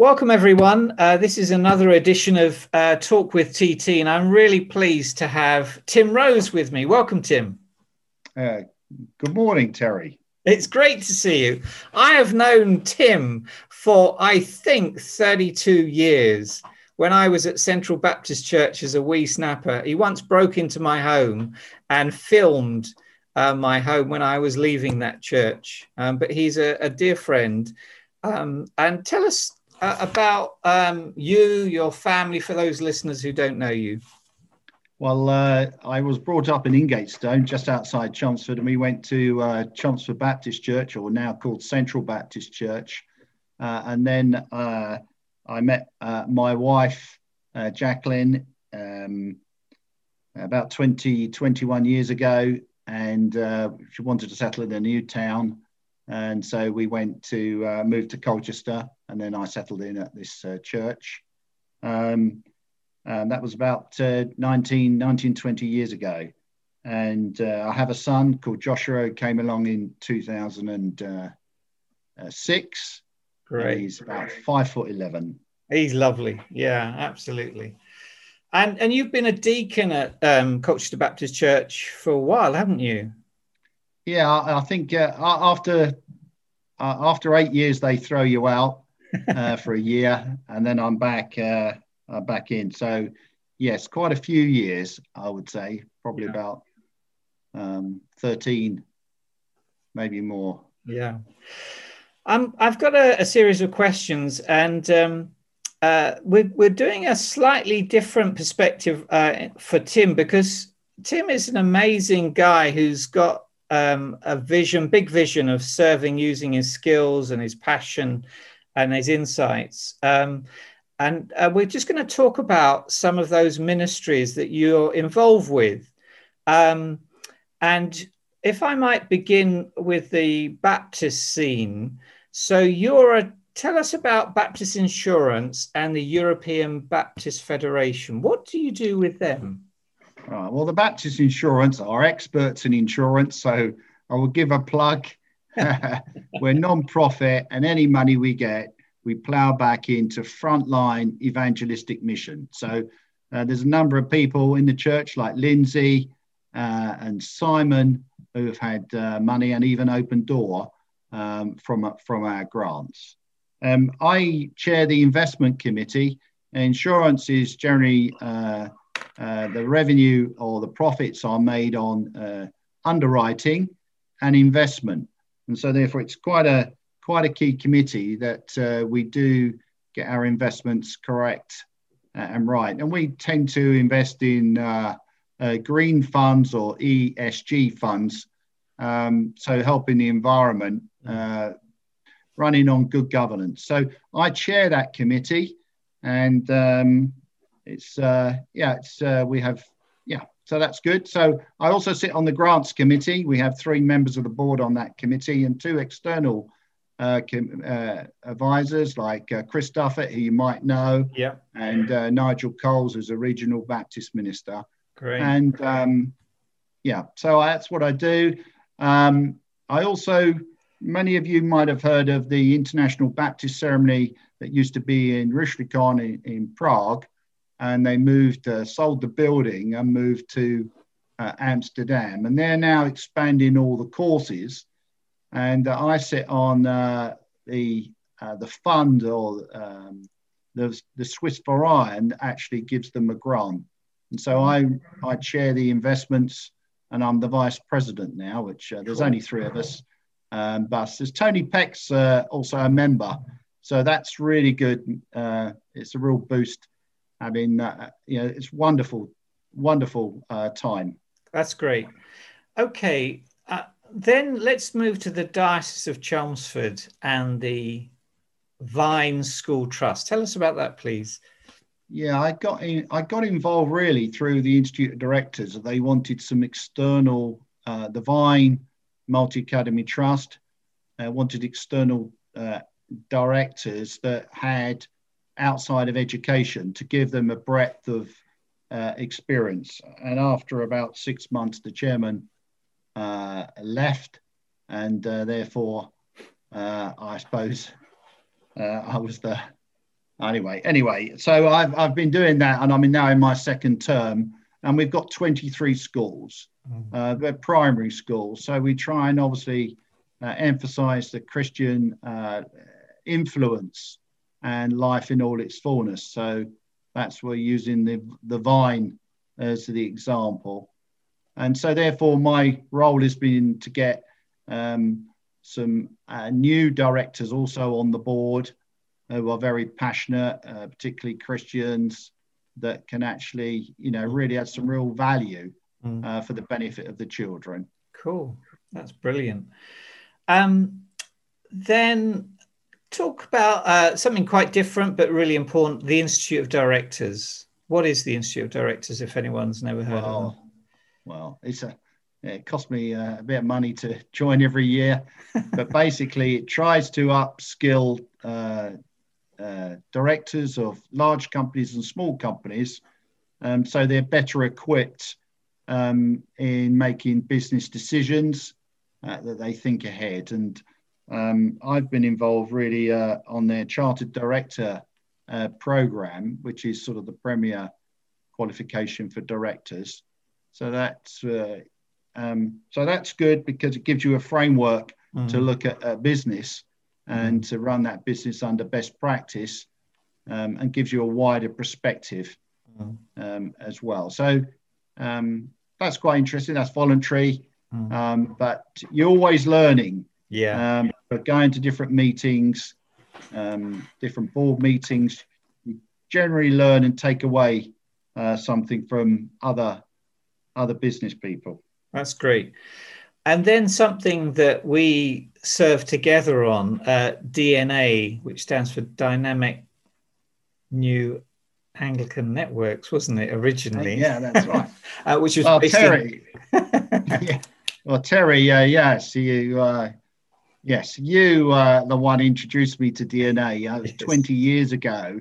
Welcome, everyone. Uh, this is another edition of uh, Talk with TT, and I'm really pleased to have Tim Rose with me. Welcome, Tim. Uh, good morning, Terry. It's great to see you. I have known Tim for, I think, 32 years. When I was at Central Baptist Church as a wee snapper, he once broke into my home and filmed uh, my home when I was leaving that church. Um, but he's a, a dear friend. Um, and tell us uh, about um, you, your family, for those listeners who don't know you? Well, uh, I was brought up in Ingatestone, just outside Chelmsford, and we went to uh, Chelmsford Baptist Church, or now called Central Baptist Church. Uh, and then uh, I met uh, my wife, Jacqueline, um, about 20, 21 years ago, and she wanted to settle in a new town. And so we went to uh, move to Colchester, and then I settled in at this uh, church. Um, and that was about uh, 19, 19, 20 years ago. And uh, I have a son called Joshua, who came along in 2006. Great. He's about five foot 11. He's lovely. Yeah, absolutely. And and you've been a deacon at um, Colchester Baptist Church for a while, haven't you? Yeah, I, I think uh, after uh, after eight years they throw you out uh, for a year, and then I'm back uh, back in. So yes, quite a few years, I would say, probably yeah. about um, thirteen, maybe more. Yeah. Um, I've got a, a series of questions, and um, uh, we're, we're doing a slightly different perspective uh, for Tim because Tim is an amazing guy who's got um, a vision, big vision of serving using his skills and his passion and his insights. Um, and uh, we're just going to talk about some of those ministries that you're involved with. Um, and if I might begin with the Baptist scene. So you're a tell us about Baptist Insurance and the European Baptist Federation. What do you do with them? Right. Well, the Baptist Insurance are experts in insurance, so I will give a plug. We're non-profit, and any money we get, we plough back into frontline evangelistic mission. So uh, there's a number of people in the church, like Lindsay uh, and Simon, who have had uh, money and even open door um, from from our grants. Um, I chair the investment committee. Insurance is generally uh, the revenue or the profits are made on uh, underwriting and investment. And so therefore it's quite a quite a key committee that uh, we do get our investments correct uh, and right. And we tend to invest in uh, green funds or ESG funds, um, so helping the environment, running on good governance. So I chair that committee and um, it's uh, yeah, it's uh, we have yeah, so that's good. So I also sit on the grants committee. We have three members of the board on that committee and two external uh, com- uh, advisors like uh, Chris Duffett, who you might know, yeah, and uh, Nigel Coles, who's a regional Baptist minister. Great. And um, yeah, so that's what I do. Um, I also, many of you might have heard of the International Baptist Seminary that used to be in Rüschlikon in, in Prague and they moved, uh, sold the building and moved to uh, Amsterdam. And they're now expanding all the courses. And uh, I sit on uh, the uh, the fund or um, the, the Swiss Verein actually gives them a grant. And so I, I chair the investments and I'm the vice president now, which uh, there's only three of us. Um, but there's Tony Peck's also a member. So that's really good. it's a real boost I mean, uh, you know, it's wonderful, wonderful uh, time. That's great. Okay, uh, then let's move to the Diocese of Chelmsford and the Vine School Trust. Tell us about that, please. Yeah, I got in, I got involved really through the Institute of Directors. They wanted some external, uh, the Vine Multi Academy Trust uh, wanted external uh, directors that had outside of education to give them a breadth of uh, experience. And after about six months, the chairman uh, left, and uh, therefore, uh, I suppose uh, I was the anyway, anyway, so I've I've been doing that, and I'm now in my second term, and we've got 23 schools. Mm. Uh, they're primary schools, so we try and obviously uh, emphasize the Christian uh, influence and life in all its fullness. So that's we're using the the vine as the example, and so therefore my role has been to get um, some uh, new directors also on the board who are very passionate, uh, particularly Christians that can actually, you know, really add some real value mm. uh, for the benefit of the children. Cool, that's brilliant. Um, then talk about uh, something quite different but really important: the Institute of Directors. What is the Institute of Directors? If anyone's never heard well, of them. Well, it's a it costs me uh, a bit of money to join every year, but basically it tries to upskill uh, uh, directors of large companies and small companies um, so they're better equipped um, in making business decisions uh, that they think ahead. And um, I've been involved really uh, on their chartered director uh, program, which is sort of the premier qualification for directors. So that's uh, um, so that's good because it gives you a framework mm. to look at a business and mm. to run that business under best practice um, and gives you a wider perspective mm. um, as well. So um, that's quite interesting. That's voluntary. Um, but you're always learning. Yeah. Um, but going to different meetings, um, different board meetings, you generally learn and take away uh, something from other other business people. That's great. And then something that we serve together on, uh, DNA, which stands for Dynamic New Anglican Networks, wasn't it originally? Yeah, that's right. uh, which was well, Terry. In... yeah. Well, Terry, uh, yes, you, uh, yes, you, uh, the one introduced me to DNA. Uh, it was yes. 20 years ago,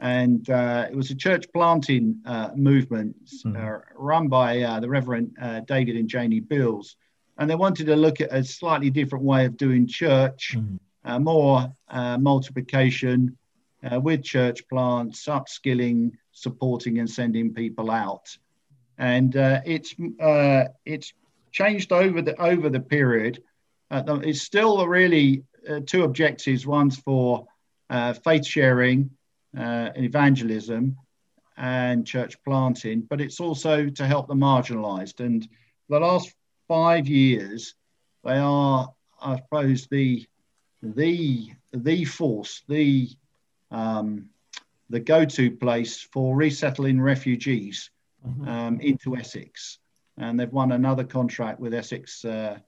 and uh, it was a church planting uh, movement mm. uh, run by uh, the Reverend uh, David and Janie Bills, and they wanted to look at a slightly different way of doing church, mm. more multiplication with church plants, upskilling, supporting, and sending people out. And it's it's changed over the over the period. It's still really two objectives. One's for faith sharing uh, evangelism and church planting, but it's also to help the marginalized. And the last five years, they are, I suppose, the the the force, the um, the go-to place for resettling refugees mm-hmm. um, into Essex, and they've won another contract with Essex uh,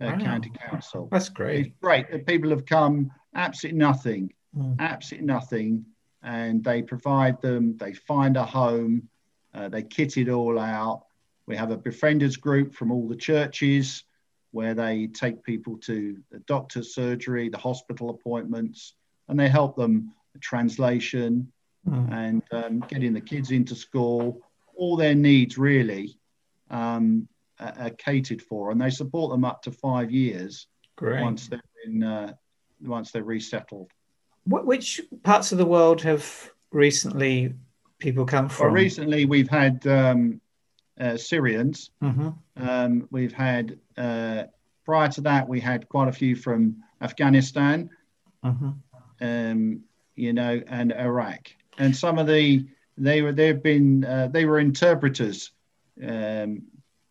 uh, wow. County Council. That's great. It's great. People have come absolutely nothing, mm. absolutely nothing, and they provide them, they find a home, uh, they kit it all out. We have a befrienders group from all the churches where they take people to the doctor's surgery, the hospital appointments, and they help them translation mm. and um, getting the kids into school. All their needs really um, are, are, catered for, and they support them up to five years Great. once they're in, uh, once they're resettled. Which parts of the world have recently people come from? Well, recently, we've had um, uh, Syrians. Mm-hmm. Um, we've had uh, prior to that, we had quite a few from Afghanistan, mm-hmm. um, you know, and Iraq. And some of the they were they've been uh, they were interpreters, um,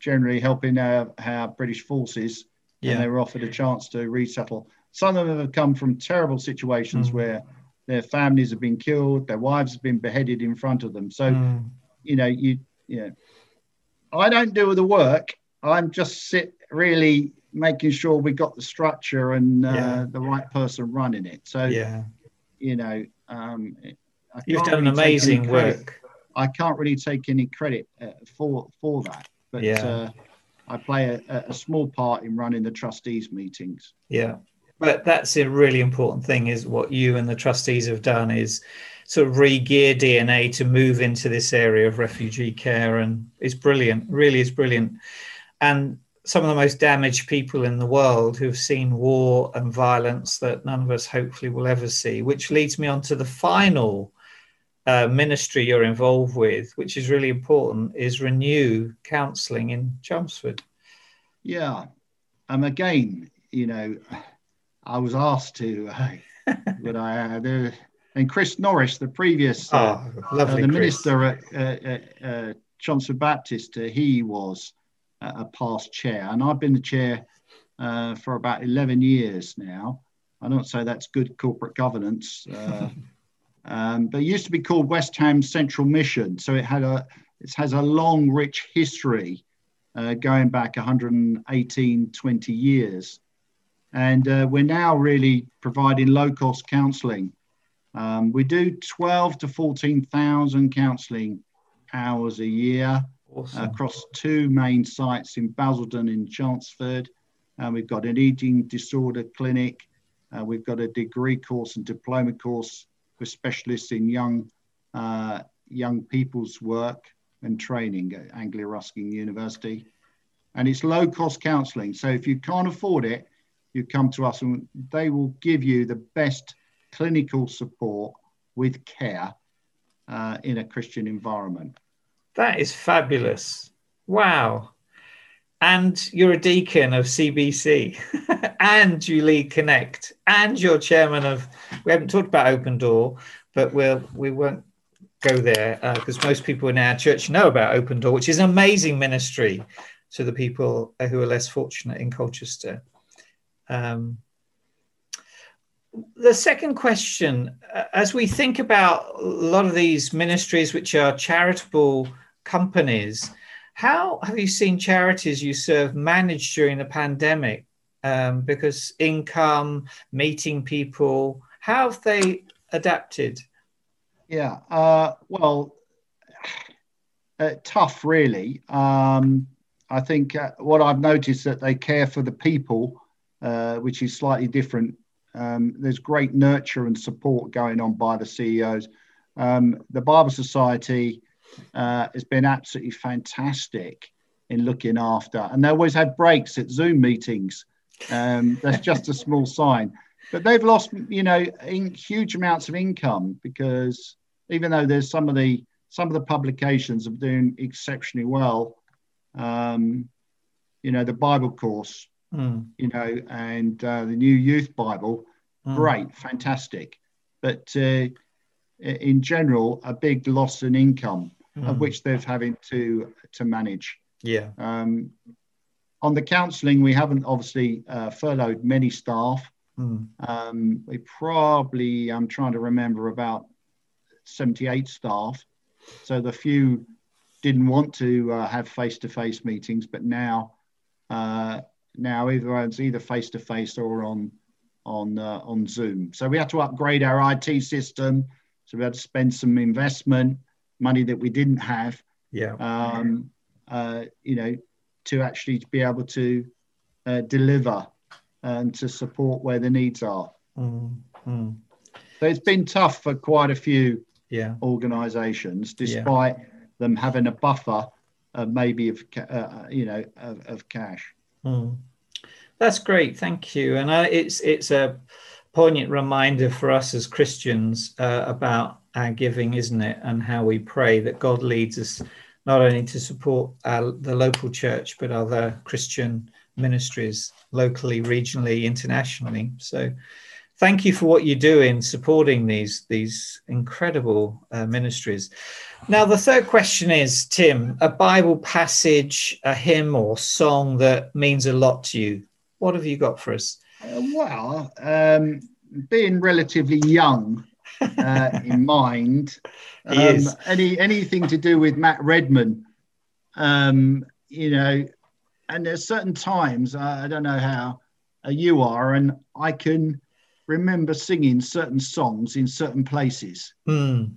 generally helping our, our British forces, yeah. and they were offered a chance to resettle. Some of them have come from terrible situations mm. where their families have been killed, their wives have been beheaded in front of them. So, mm. you know, you, know, I don't do the work. I'm just sit really making sure we got the structure and uh, yeah. the right person running it. So, yeah, you know, um, you've done really amazing work. I can't really take any credit uh, for for that, but yeah. uh, I play a, a, small part in running the trustees meetings. Yeah, but that's a really important thing is what you and the trustees have done is sort of re-gear dna to move into this area of refugee care and it's brilliant really is brilliant and some of the most damaged people in the world who've seen war and violence that none of us hopefully will ever see, which leads me on to the final uh, ministry you're involved with, which is really important, is Renew Counselling in Chelmsford. Yeah. Um, again, you know, I was asked to, uh, but I, uh, and Chris Norris, the previous, uh, oh, lovely uh, the Chris. minister at uh, uh, Chelmsford Baptist, he was a past chair, and I've been the chair uh, for about 11 years now. I don't say that's good corporate governance, uh, um, but it used to be called West Ham Central Mission. So it had a it has a long, rich history uh, going back 118, 20 years, and uh, we're now really providing low cost counselling. Um, we do 12 to 14,000 counselling hours a year awesome. across two main sites in Basildon and Chelmsford. Uh, we've got an eating disorder clinic. Uh, we've got a degree course and diploma course for specialists in young uh, young people's work and training at Anglia Ruskin University. And it's low cost counselling. So if you can't afford it, you come to us and they will give you the best clinical support with care uh, in a Christian environment. That is fabulous. Wow. And you're a deacon of CBC and you lead Connect and you're chairman of, we haven't talked about Open Door, but we'll, we won't go there because uh, most people in our church know about Open Door, which is an amazing ministry to the people who are less fortunate in Colchester. Um, the second question, uh, as we think about a lot of these ministries which are charitable companies. How have you seen charities you serve manage during the pandemic? Um, because income, meeting people, how have they adapted? Yeah, uh, well, uh, tough, really. Um, I think uh, what I've noticed that they care for the people, uh, which is slightly different. Um, there's great nurture and support going on by the CEOs. Um, the Bible Society uh, has been absolutely fantastic in looking after. And they always have breaks at Zoom meetings. Um, that's just a small sign. But they've lost, you know, in huge amounts of income because even though there's some of the some of the publications are doing exceptionally well, um, you know, the Bible course, mm. you know, and uh, the new youth Bible, mm. great, fantastic. But uh, in general, a big loss in income mm. of which they're having to to manage. Yeah. Um, on the counselling, we haven't obviously uh, furloughed many staff. Mm. Um, we probably, I'm trying to remember, about 78 staff. So the few didn't want to uh, have face-to-face meetings, but now, uh, now everyone's either face-to-face or on on uh, on Zoom. So we had to upgrade our IT system. So we had to spend some investment money that we didn't have. Yeah. Um, uh, you know, to actually be able to uh, deliver and to support where the needs are. Mm-hmm. So it's been tough for quite a few yeah. organisations, despite yeah. them having a buffer, uh, maybe of uh, you know of, of cash. Mm. That's great, thank you. And uh, it's it's a poignant reminder for us as Christians uh, about our giving, isn't it? And how we pray that God leads us not only to support our, the local church, but other Christian ministries locally, regionally, internationally. So thank you for what you do in supporting these, these incredible uh, ministries. Now, the third question is Tim, a Bible passage, a hymn or song that means a lot to you. What have you got for us? Uh, well, um, being relatively young, uh, in mind. Um, any anything to do with Matt Redman, um, you know, and there's certain times uh, I don't know how uh, you are, and I can remember singing certain songs in certain places. Mm.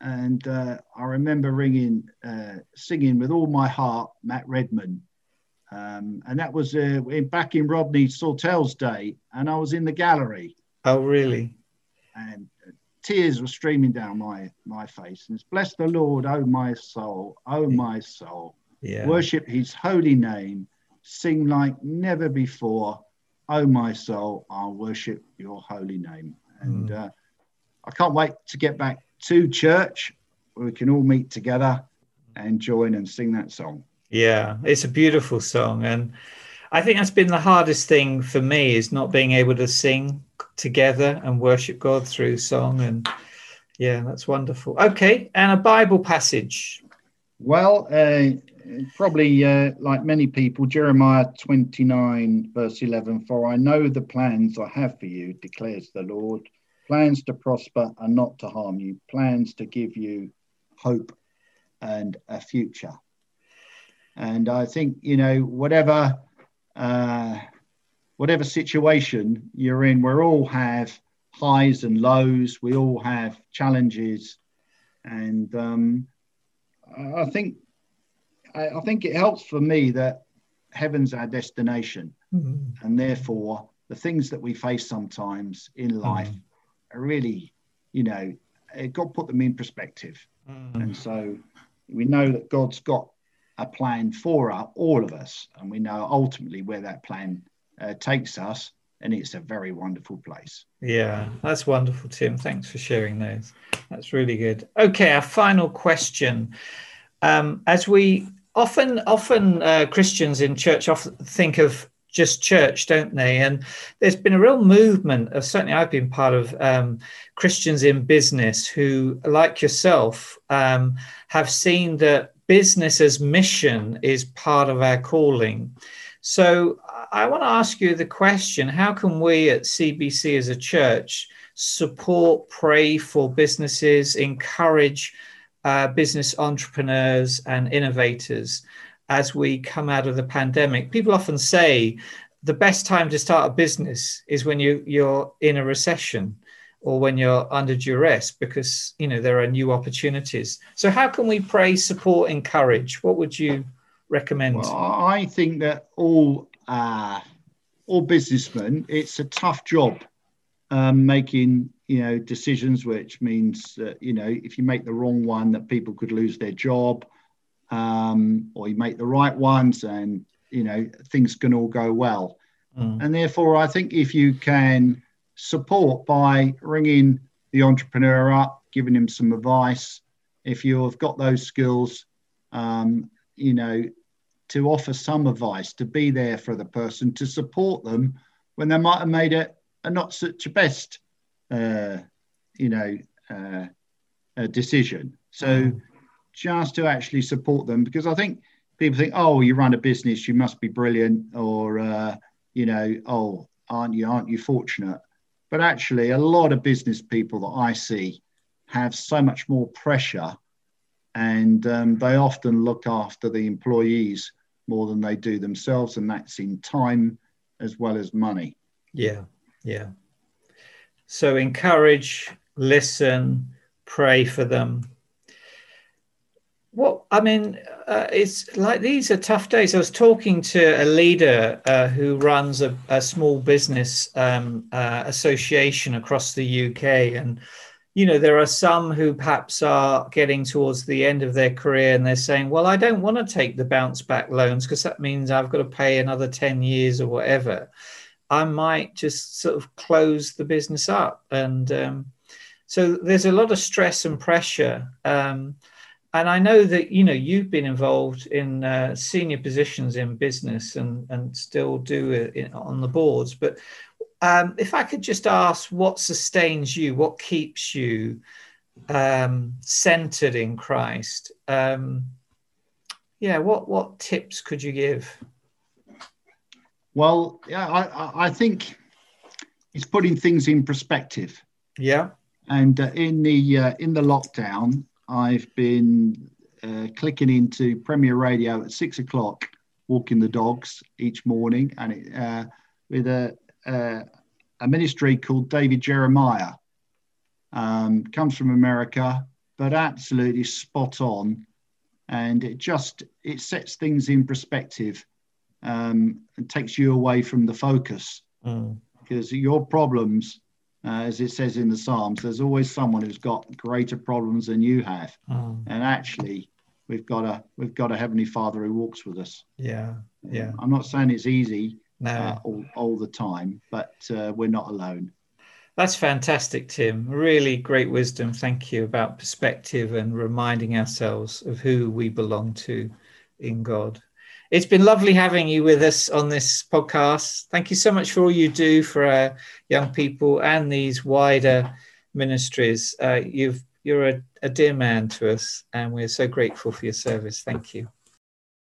And uh, I remember ringing, uh, singing with all my heart, Matt Redman. Um, and that was uh, in, back in Rodney Sawtell's day, and I was in the gallery. Oh, really? And tears were streaming down my my face. And it's bless the Lord, oh my soul, oh my soul. Yeah. Worship his holy name. sing like never before. Oh, my soul, I'll worship your holy name. And mm. uh, I can't wait to get back to church where we can all meet together and join and sing that song. Yeah, it's a beautiful song. And I think that's been the hardest thing for me is not being able to sing together and worship God through song. And yeah, that's wonderful. Okay, and a Bible passage. Well, uh, probably uh, like many people, Jeremiah 29, verse 11 For I know the plans I have for you, declares the Lord plans to prosper and not to harm you, plans to give you hope and a future. And I think, you know, whatever uh, whatever situation you're in, we all have highs and lows. We all have challenges, and um, I think I, I, think it helps for me that heaven's our destination, mm-hmm. and therefore the things that we face sometimes in mm-hmm. life mm-hmm. are really, you know, God put them in perspective, mm-hmm. and so we know that God's got a plan for all of us, and we know ultimately where that plan uh, takes us, and it's a very wonderful place. Yeah, that's wonderful, Tim. Thanks for sharing those. That's really good. Okay, our final question. Um, as we often, often uh, Christians in church often think of just church, don't they? And there's been a real movement of certainly I've been part of um, Christians in business who, like yourself, um, have seen that business as mission is part of our calling. So I want to ask you the question how can we at CBC as a church support, pray for businesses, encourage uh, business entrepreneurs and innovators as we come out of the pandemic? People often say the best time to start a business is when you, you're in a recession or when you're under duress because you know there are new opportunities. So how can we pray support encourage? What would you recommend? Well, i think that all uh, all businessmen it's a tough job um, making you know decisions which means that you know if you make the wrong one that people could lose their job um, or you make the right ones and you know things can all go well. Mm. and therefore i think if you can support by ringing the entrepreneur up, giving him some advice. If you have got those skills, um, you know, to offer some advice, to be there for the person, to support them when they might have made it a not such a best, uh, you know, uh, a decision. So mm. just to actually support them, because I think people think, oh, you run a business, you must be brilliant, or uh, you know, oh, aren't you aren't you fortunate? But actually, a lot of business people that I see have so much more pressure and um, they often look after the employees more than they do themselves. And that's in time as well as money. Yeah, yeah. So encourage, listen, pray for them, what I mean, uh, it's like these are tough days. I was talking to a leader uh, who runs a, a small business um, uh, association across the UK, and you know there are some who perhaps are getting towards the end of their career, and they're saying, "Well, I don't want to take the bounce back loans because that means I've got to pay another ten years or whatever. I might just sort of close the business up." And um, so there's a lot of stress and pressure. Um, and I know that you know you've been involved in uh, senior positions in business and and still do it on the boards. But um, if I could just ask, what sustains you? What keeps you um, centered in Christ? Um, yeah, what what tips could you give? Well, yeah, I, I think it's putting things in perspective. Yeah. And uh, in the uh, in the lockdown, I've been uh, clicking into Premier Radio at six o'clock, walking the dogs each morning, and it, uh, with a, uh, a ministry called David Jeremiah. Um, comes from America, but absolutely spot on, and it just it sets things in perspective um, and takes you away from the focus mm. because your problems uh, as it says in the Psalms, there's always someone who's got greater problems than you have. Mm. And actually, we've got a we've got a heavenly Father who walks with us. Yeah, yeah. I'm not saying it's easy No. uh, all, all the time, but uh, we're not alone. That's fantastic, Tim. Really great wisdom. Thank you about perspective and reminding ourselves of who we belong to in God. It's been lovely having you with us on this podcast. Thank you so much for all you do for our young people and these wider ministries. Uh, you've you're a, a dear man to us, and we're so grateful for your service. Thank you.